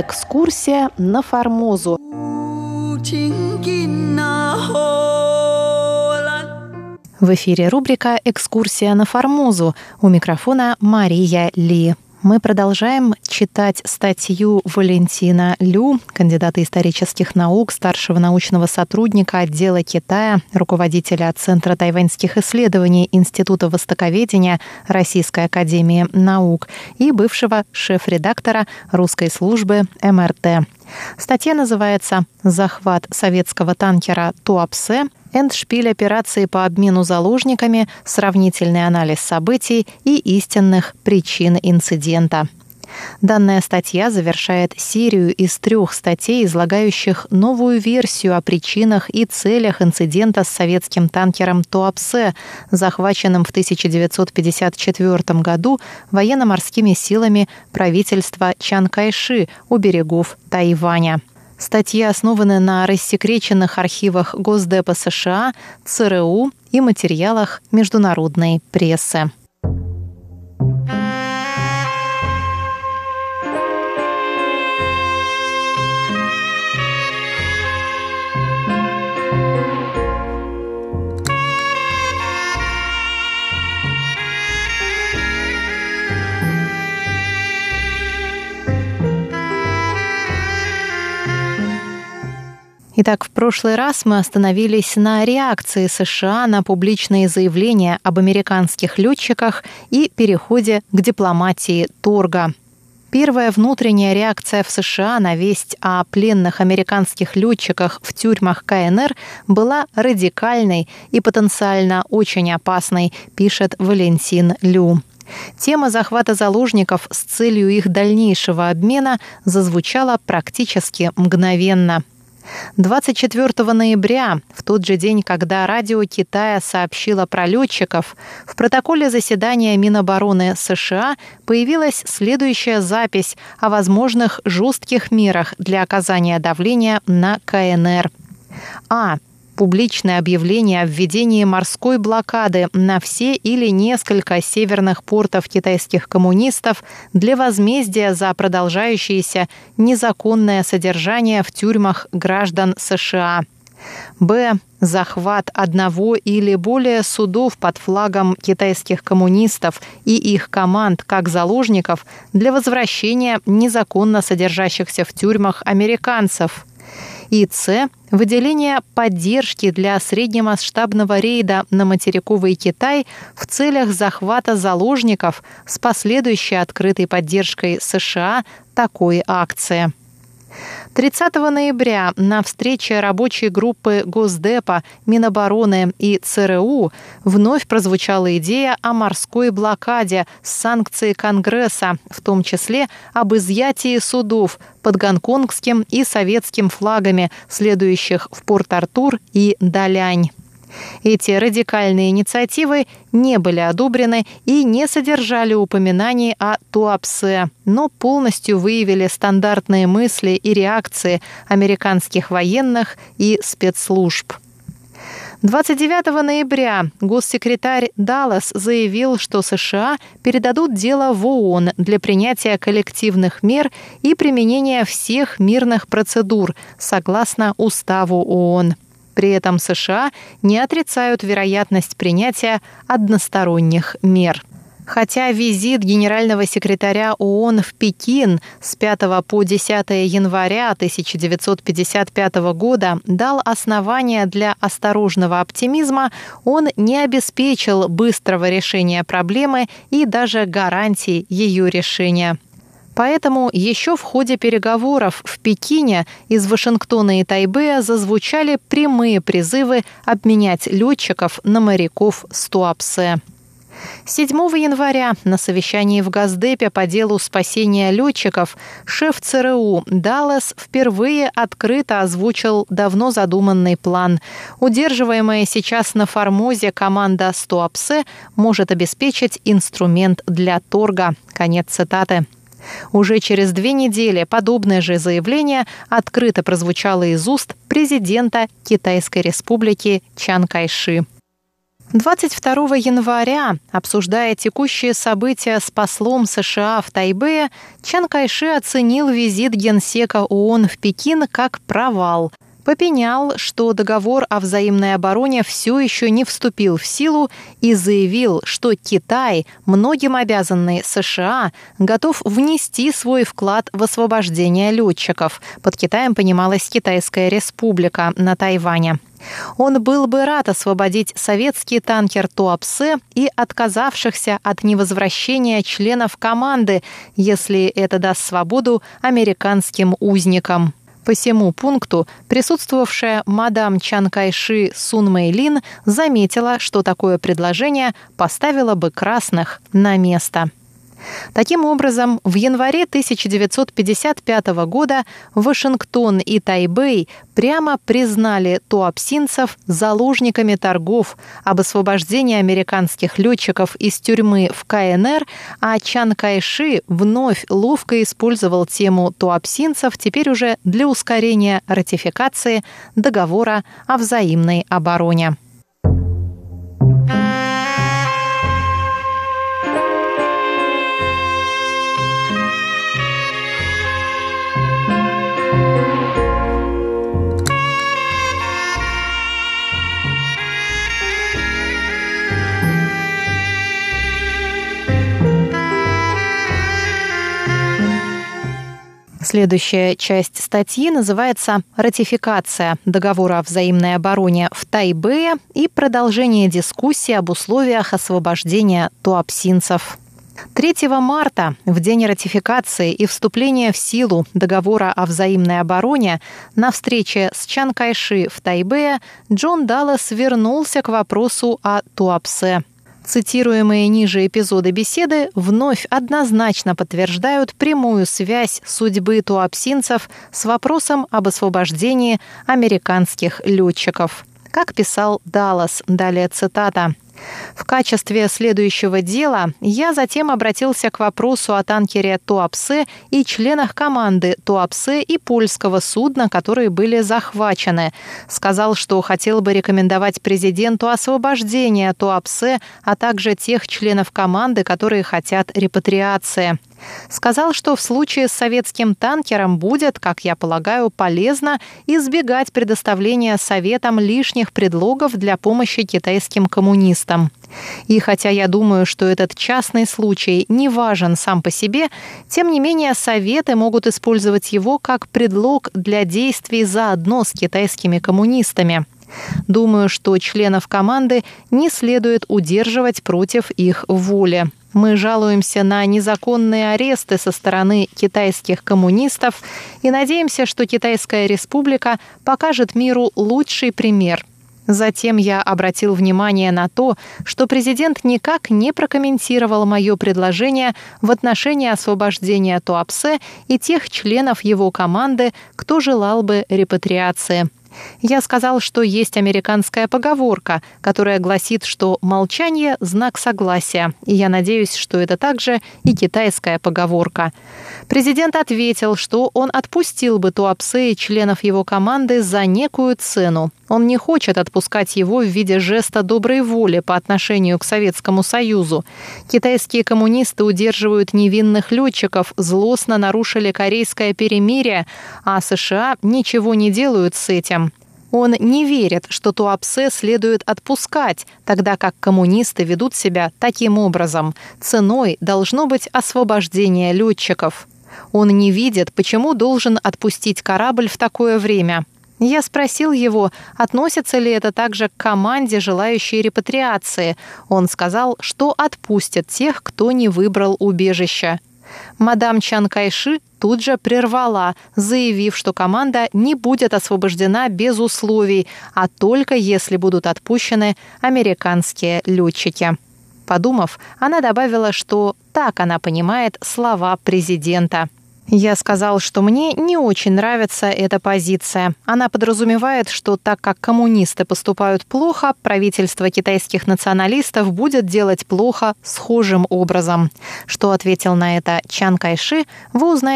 Экскурсия на Формозу. В эфире рубрика «Экскурсия на Формозу». У микрофона Мария Ли. Мы продолжаем читать статью Валентина Лю, кандидата исторических наук, старшего научного сотрудника отдела Китая, руководителя Центра тайваньских исследований Института востоковедения Российской академии наук и бывшего шеф-редактора русской службы МРТ. Статья называется «Захват советского танкера Туапсе эндшпиль операции по обмену заложниками, сравнительный анализ событий и истинных причин инцидента. Данная статья завершает серию из трех статей, излагающих новую версию о причинах и целях инцидента с советским танкером Туапсе, захваченным в 1954 году военно-морскими силами правительства Чан Кайши у берегов Тайваня. Статьи основаны на рассекреченных архивах Госдепа США, ЦРУ и материалах международной прессы. Итак, в прошлый раз мы остановились на реакции США на публичные заявления об американских летчиках и переходе к дипломатии торга. Первая внутренняя реакция в США на весть о пленных американских летчиках в тюрьмах КНР была радикальной и потенциально очень опасной, пишет Валентин Лю. Тема захвата заложников с целью их дальнейшего обмена зазвучала практически мгновенно – 24 ноября, в тот же день, когда радио Китая сообщило про летчиков, в протоколе заседания Минобороны США появилась следующая запись о возможных жестких мерах для оказания давления на КНР. А публичное объявление о введении морской блокады на все или несколько северных портов китайских коммунистов для возмездия за продолжающееся незаконное содержание в тюрьмах граждан США. Б. Захват одного или более судов под флагом китайских коммунистов и их команд как заложников для возвращения незаконно содержащихся в тюрьмах американцев – и С. Выделение поддержки для среднемасштабного рейда на материковый Китай в целях захвата заложников с последующей открытой поддержкой США такой акции. 30 ноября на встрече рабочей группы Госдепа, Минобороны и ЦРУ вновь прозвучала идея о морской блокаде с санкцией Конгресса, в том числе об изъятии судов под гонконгским и советским флагами, следующих в Порт-Артур и Далянь. Эти радикальные инициативы не были одобрены и не содержали упоминаний о Туапсе, но полностью выявили стандартные мысли и реакции американских военных и спецслужб. 29 ноября госсекретарь Даллас заявил, что США передадут дело в ООН для принятия коллективных мер и применения всех мирных процедур согласно Уставу ООН. При этом США не отрицают вероятность принятия односторонних мер. Хотя визит генерального секретаря ООН в Пекин с 5 по 10 января 1955 года дал основания для осторожного оптимизма, он не обеспечил быстрого решения проблемы и даже гарантий ее решения. Поэтому еще в ходе переговоров в Пекине из Вашингтона и Тайбэя зазвучали прямые призывы обменять летчиков на моряков с Туапсе. 7 января на совещании в Газдепе по делу спасения летчиков шеф ЦРУ Даллас впервые открыто озвучил давно задуманный план. Удерживаемая сейчас на Формозе команда Стуапсе может обеспечить инструмент для торга. Конец цитаты. Уже через две недели подобное же заявление открыто прозвучало из уст президента Китайской республики Чан Кайши. 22 января, обсуждая текущие события с послом США в Тайбе, Чан Кайши оценил визит генсека ООН в Пекин как провал – попенял, что договор о взаимной обороне все еще не вступил в силу и заявил, что Китай, многим обязанный США, готов внести свой вклад в освобождение летчиков. Под Китаем понималась Китайская республика на Тайване. Он был бы рад освободить советский танкер Туапсе и отказавшихся от невозвращения членов команды, если это даст свободу американским узникам. По всему пункту присутствовавшая мадам Чан Кайши Сун Мэйлин заметила, что такое предложение поставило бы красных на место. Таким образом, в январе 1955 года Вашингтон и Тайбэй прямо признали туапсинцев заложниками торгов об освобождении американских летчиков из тюрьмы в КНР, а Чан Кайши вновь ловко использовал тему туапсинцев теперь уже для ускорения ратификации договора о взаимной обороне. Следующая часть статьи называется «Ратификация договора о взаимной обороне в Тайбе и продолжение дискуссии об условиях освобождения туапсинцев». 3 марта, в день ратификации и вступления в силу договора о взаимной обороне, на встрече с Чан Кайши в Тайбе Джон Даллас вернулся к вопросу о Туапсе – Цитируемые ниже эпизоды беседы вновь однозначно подтверждают прямую связь судьбы туапсинцев с вопросом об освобождении американских летчиков. Как писал Даллас, далее цитата – в качестве следующего дела я затем обратился к вопросу о танкере Туапсе и членах команды Туапсе и польского судна, которые были захвачены. Сказал, что хотел бы рекомендовать президенту освобождение Туапсе, а также тех членов команды, которые хотят репатриации. Сказал, что в случае с советским танкером будет, как я полагаю, полезно избегать предоставления Советам лишних предлогов для помощи китайским коммунистам. И хотя я думаю, что этот частный случай не важен сам по себе, тем не менее Советы могут использовать его как предлог для действий заодно с китайскими коммунистами. Думаю, что членов команды не следует удерживать против их воли. Мы жалуемся на незаконные аресты со стороны китайских коммунистов и надеемся, что Китайская республика покажет миру лучший пример. Затем я обратил внимание на то, что президент никак не прокомментировал мое предложение в отношении освобождения Туапсе и тех членов его команды, кто желал бы репатриации. Я сказал, что есть американская поговорка, которая гласит, что молчание – знак согласия, и я надеюсь, что это также и китайская поговорка. Президент ответил, что он отпустил бы Туапсе и членов его команды за некую цену. Он не хочет отпускать его в виде жеста доброй воли по отношению к Советскому Союзу. Китайские коммунисты удерживают невинных летчиков, злостно нарушили корейское перемирие, а США ничего не делают с этим. Он не верит, что Туапсе следует отпускать, тогда как коммунисты ведут себя таким образом. Ценой должно быть освобождение летчиков. Он не видит, почему должен отпустить корабль в такое время. Я спросил его, относится ли это также к команде, желающей репатриации. Он сказал, что отпустят тех, кто не выбрал убежище. Мадам Чан Кайши тут же прервала, заявив, что команда не будет освобождена без условий, а только если будут отпущены американские летчики. Подумав, она добавила, что так она понимает слова президента. Я сказал, что мне не очень нравится эта позиция. Она подразумевает, что так как коммунисты поступают плохо, правительство китайских националистов будет делать плохо схожим образом. Что ответил на это Чан Кайши, вы узнаете